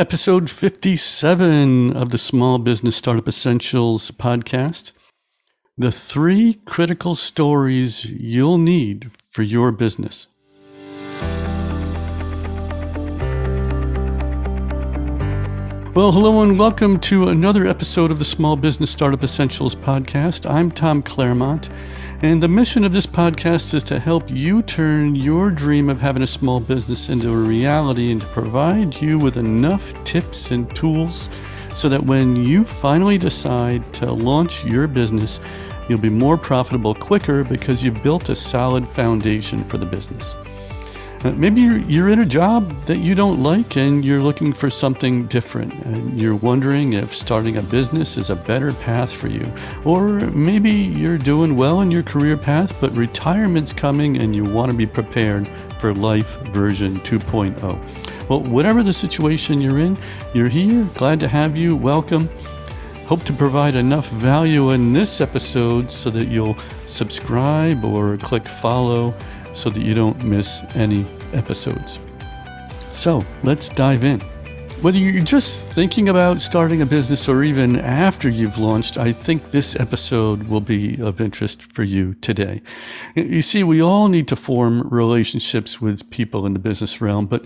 episode 57 of the Small Business Startup Essentials podcast. The three critical stories you'll need for your business. Well, hello and welcome to another episode of the Small Business Startup Essentials podcast. I'm Tom Claremont, and the mission of this podcast is to help you turn your dream of having a small business into a reality and to provide you with enough tips and tools so that when you finally decide to launch your business, you'll be more profitable quicker because you've built a solid foundation for the business. Uh, maybe you're, you're in a job that you don't like and you're looking for something different. And you're wondering if starting a business is a better path for you. Or maybe you're doing well in your career path, but retirement's coming and you want to be prepared for life version 2.0. Well, whatever the situation you're in, you're here. Glad to have you. Welcome. Hope to provide enough value in this episode so that you'll subscribe or click follow so that you don't miss any episodes. So let's dive in. Whether you're just thinking about starting a business or even after you've launched, I think this episode will be of interest for you today. You see, we all need to form relationships with people in the business realm, but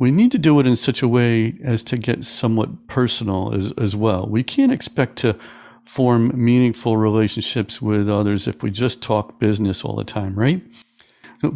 we need to do it in such a way as to get somewhat personal as, as well. We can't expect to form meaningful relationships with others if we just talk business all the time, right?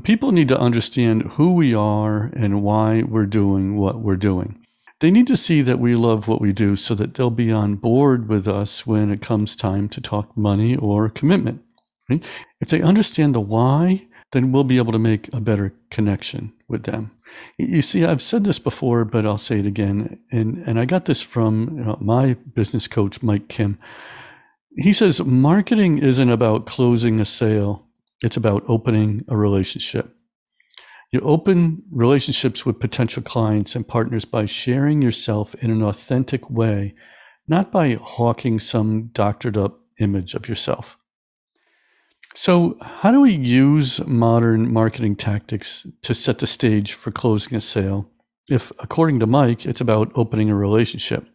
People need to understand who we are and why we're doing what we're doing. They need to see that we love what we do so that they'll be on board with us when it comes time to talk money or commitment. Right? If they understand the why, then we'll be able to make a better connection with them. You see, I've said this before, but I'll say it again. And, and I got this from you know, my business coach, Mike Kim. He says marketing isn't about closing a sale it's about opening a relationship. You open relationships with potential clients and partners by sharing yourself in an authentic way, not by hawking some doctored up image of yourself. So, how do we use modern marketing tactics to set the stage for closing a sale if, according to Mike, it's about opening a relationship?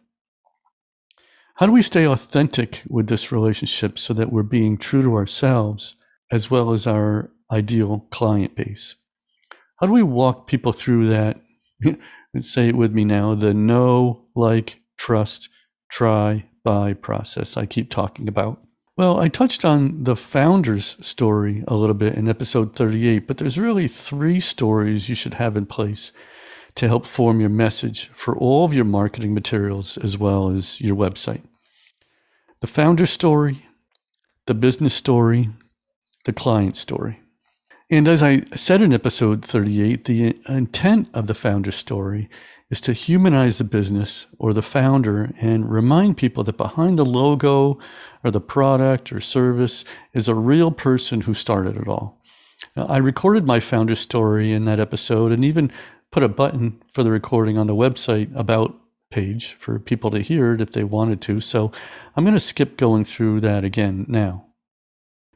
How do we stay authentic with this relationship so that we're being true to ourselves as well as our ideal client base. How do we walk people through that? Say it with me now the know, like, trust, try, buy process I keep talking about. Well, I touched on the founder's story a little bit in episode 38, but there's really three stories you should have in place to help form your message for all of your marketing materials as well as your website. The founder story, the business story, the client story. And as I said in episode 38, the intent of the founder story is to humanize the business or the founder and remind people that behind the logo or the product or service is a real person who started it all. Now, I recorded my founder story in that episode and even put a button for the recording on the website about page for people to hear it if they wanted to. So I'm going to skip going through that again now.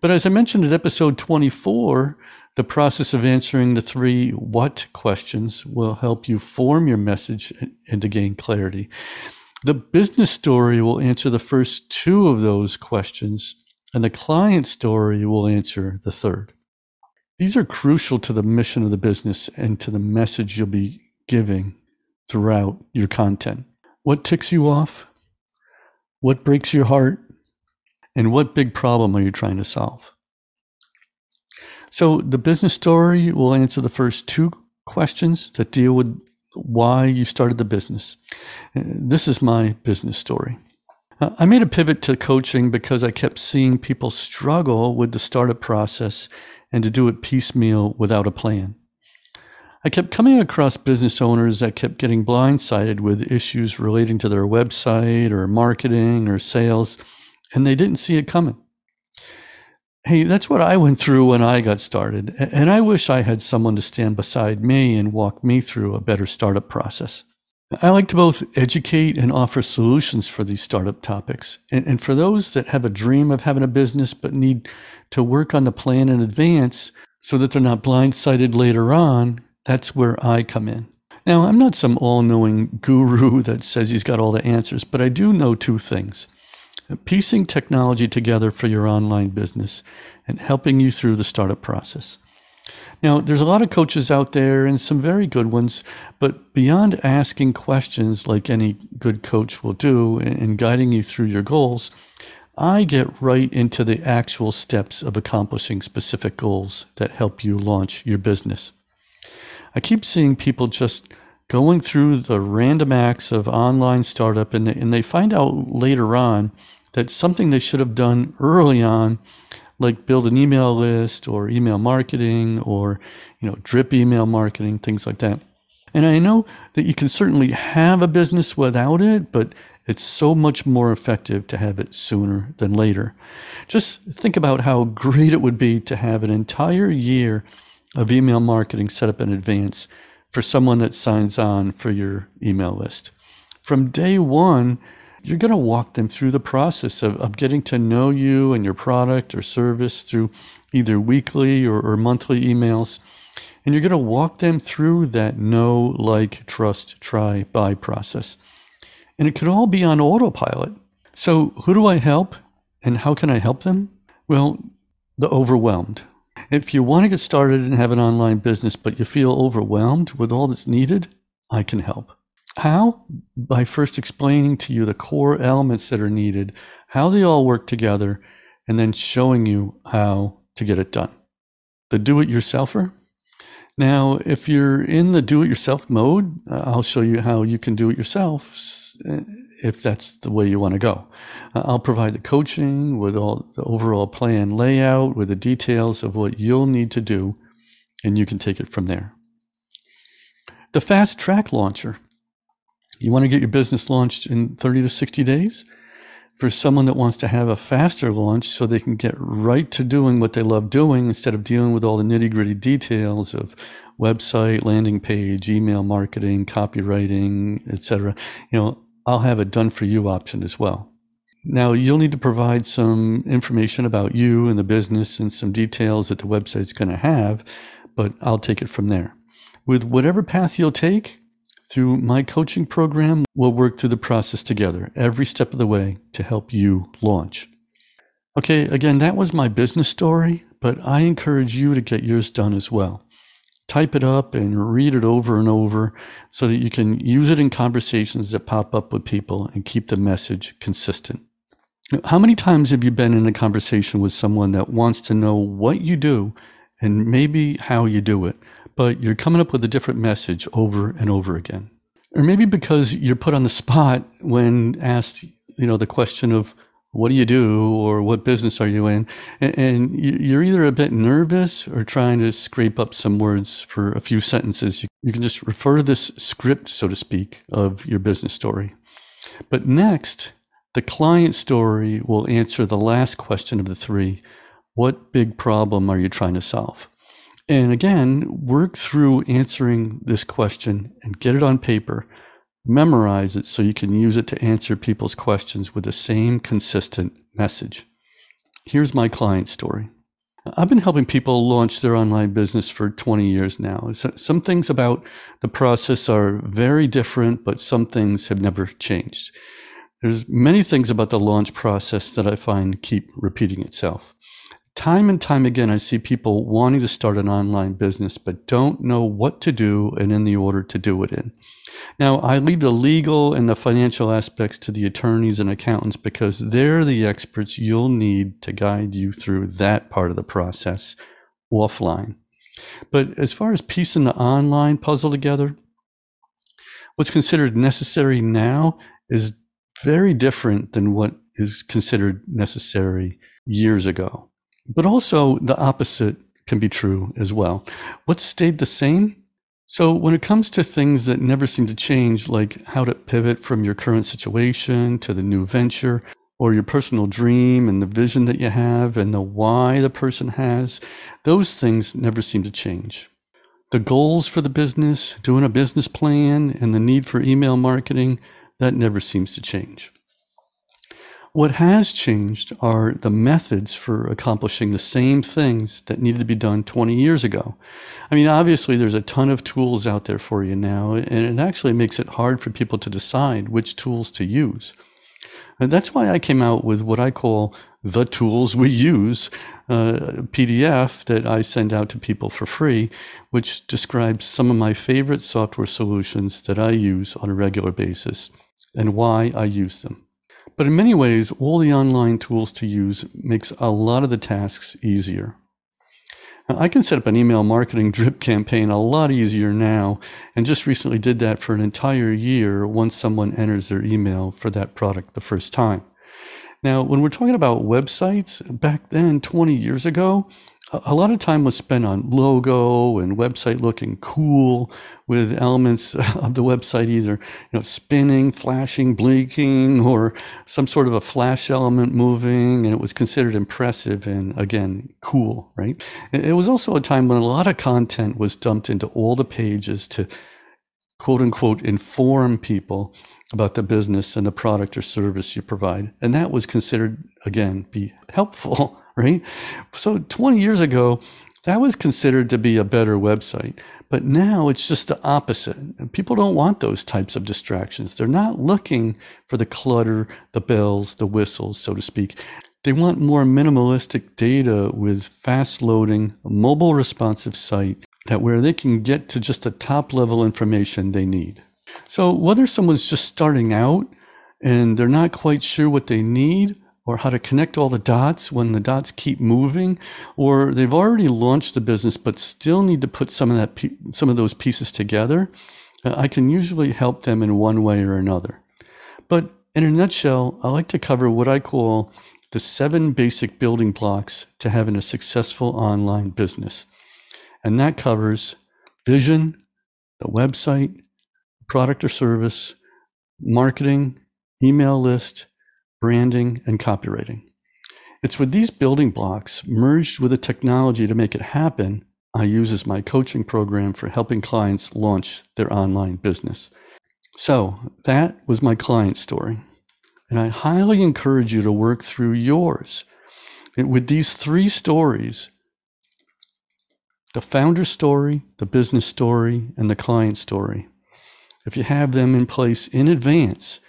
But as I mentioned in episode 24, the process of answering the three what questions will help you form your message and to gain clarity. The business story will answer the first two of those questions, and the client story will answer the third. These are crucial to the mission of the business and to the message you'll be giving throughout your content. What ticks you off? What breaks your heart? And what big problem are you trying to solve? So the business story will answer the first two questions that deal with why you started the business. Uh, this is my business story. Uh, I made a pivot to coaching because I kept seeing people struggle with the startup process and to do it piecemeal without a plan. I kept coming across business owners that kept getting blindsided with issues relating to their website or marketing or sales and they didn't see it coming. Hey, that's what I went through when I got started. And I wish I had someone to stand beside me and walk me through a better startup process. I like to both educate and offer solutions for these startup topics. And, and, for those that have a dream of having a business but need to work on the plan in advance so that they're not blindsided later on, that's where I come in. Now, I'm not some all knowing guru that says he's got all the answers, but I do know two things piecing technology together for your online business and helping you through the startup process. Now, there's a lot of coaches out there and some very good ones, but beyond asking questions like any good coach will do and guiding you through your goals, I get right into the actual steps of accomplishing specific goals that help you launch your business. I keep seeing people just going through the random acts of online startup and they, and they find out later on that something they should have done early on like build an email list or email marketing or you know drip email marketing things like that. And i know that you can certainly have a business without it but it's so much more effective to have it sooner than later. Just think about how great it would be to have an entire year of email marketing set up in advance for someone that signs on for your email list. From day one you're going to walk them through the process of, of getting to know you and your product or service through either weekly or, or monthly emails. And you're going to walk them through that know, like, trust, try, buy process. And it could all be on autopilot. So, who do I help and how can I help them? Well, the overwhelmed. If you want to get started and have an online business, but you feel overwhelmed with all that's needed, I can help. How? By first explaining to you the core elements that are needed, how they all work together, and then showing you how to get it done. The do it yourselfer. Now, if you're in the do it yourself mode, uh, I'll show you how you can do it yourself uh, if that's the way you want to go. Uh, I'll provide the coaching with all the overall plan layout, with the details of what you'll need to do, and you can take it from there. The fast track launcher. You want to get your business launched in 30 to 60 days? For someone that wants to have a faster launch so they can get right to doing what they love doing instead of dealing with all the nitty gritty details of website, landing page, email marketing, copywriting, etc. You know, I'll have a done for you option as well. Now, you'll need to provide some information about you and the business and some details that the website's going to have, but I'll take it from there. With whatever path you'll take, through my coaching program, we'll work through the process together every step of the way to help you launch. Okay, again, that was my business story, but I encourage you to get yours done as well. Type it up and read it over and over so that you can use it in conversations that pop up with people and keep the message consistent. How many times have you been in a conversation with someone that wants to know what you do and maybe how you do it? But you're coming up with a different message over and over again. Or maybe because you're put on the spot when asked, you know, the question of what do you do or what business are you in? And, you're either a bit nervous or trying to scrape up some words for a few sentences. You can just refer to this script, so to speak, of your business story. But next, the client story will answer the last question of the three What big problem are you trying to solve? And again, work through answering this question and get it on paper. Memorize it so you can use it to answer people's questions with the same consistent message. Here's my client story. I've been helping people launch their online business for 20 years now. Some things about the process are very different, but some things have never changed. There's many things about the launch process that I find keep repeating itself time and time again, I see people wanting to start an online business, but don't know what to do and in the order to do it in. Now, I leave the legal and the financial aspects to the attorneys and accountants because they're the experts you'll need to guide you through that part of the process offline. But as far as piecing the online puzzle together, what's considered necessary now is very different than what is considered necessary years ago. But also the opposite can be true as well. What stayed the same? So, when it comes to things that never seem to change, like how to pivot from your current situation to the new venture, or your personal dream and the vision that you have and the why the person has, those things never seem to change. The goals for the business, doing a business plan, and the need for email marketing, that never seems to change. What has changed are the methods for accomplishing the same things that needed to be done 20 years ago. I mean, obviously, there's a ton of tools out there for you now, and it actually makes it hard for people to decide which tools to use. And that's why I came out with what I call the tools we use uh, PDF that I send out to people for free, which describes some of my favorite software solutions that I use on a regular basis and why I use them. But in many ways, all the online tools to use makes a lot of the tasks easier. I can set up an email marketing drip campaign a lot easier now, and just recently did that for an entire year once someone enters their email for that product the first time. Now, when we're talking about websites, back then, 20 years ago, a lot of time was spent on logo and website looking cool with elements of the website either you know spinning flashing blinking or some sort of a flash element moving and it was considered impressive and again cool right? It was also a time when a lot of content was dumped into all the pages to quote unquote inform people about the business and the product or service you provide and that was considered again be helpful right? So 20 years ago, that was considered to be a better website. But now it's just the opposite. People don't want those types of distractions. They're not looking for the clutter, the bells, the whistles, so to speak. They want more minimalistic data with fast loading, mobile responsive site that where they can get to just the top level information they need. So whether someone's just starting out and they're not quite sure what they need, or how to connect all the dots when the dots keep moving, or they've already launched the business but still need to put some of that some of those pieces together, uh, I can usually help them in one way or another. But in a nutshell, I like to cover what I call the seven basic building blocks to having a successful online business. And that covers vision, the website, product or service, marketing, email list, branding, and copywriting. It's with these building blocks merged with the technology to make it happen I use as my coaching program for helping clients launch their online business. So that was my client story. And I highly encourage you to work through yours. And with these three stories the founder story, the business story, and the client story. If you have them in place in advance,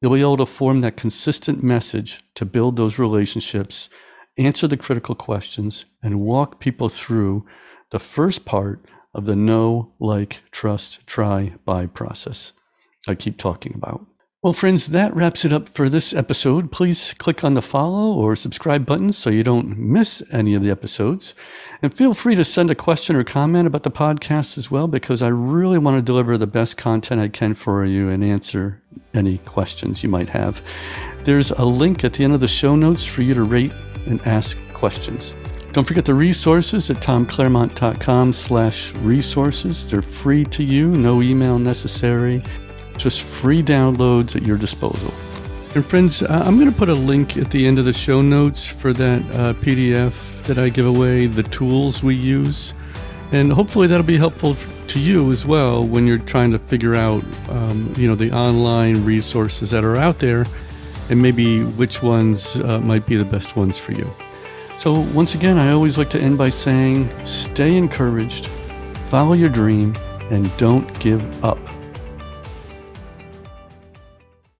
You'll be able to form that consistent message to build those relationships, answer the critical questions, and walk people through the first part of the know, like, trust, try, buy process I keep talking about. Well, friends, that wraps it up for this episode. Please click on the follow or subscribe buttons so you don't miss any of the episodes. And feel free to send a question or comment about the podcast as well, because I really want to deliver the best content I can for you and answer any questions you might have. There's a link at the end of the show notes for you to rate and ask questions. Don't forget the resources at tomclaremont.com slash resources. They're free to you, no email necessary just free downloads at your disposal. And friends, I'm going to put a link at the end of the show notes for that uh, PDF that I give away, the tools we use. And hopefully that'll be helpful to you as well when you're trying to figure out, um, you know, the online resources that are out there and maybe which ones uh, might be the best ones for you. So once again, I always like to end by saying, stay encouraged, follow your dream, and don't give up.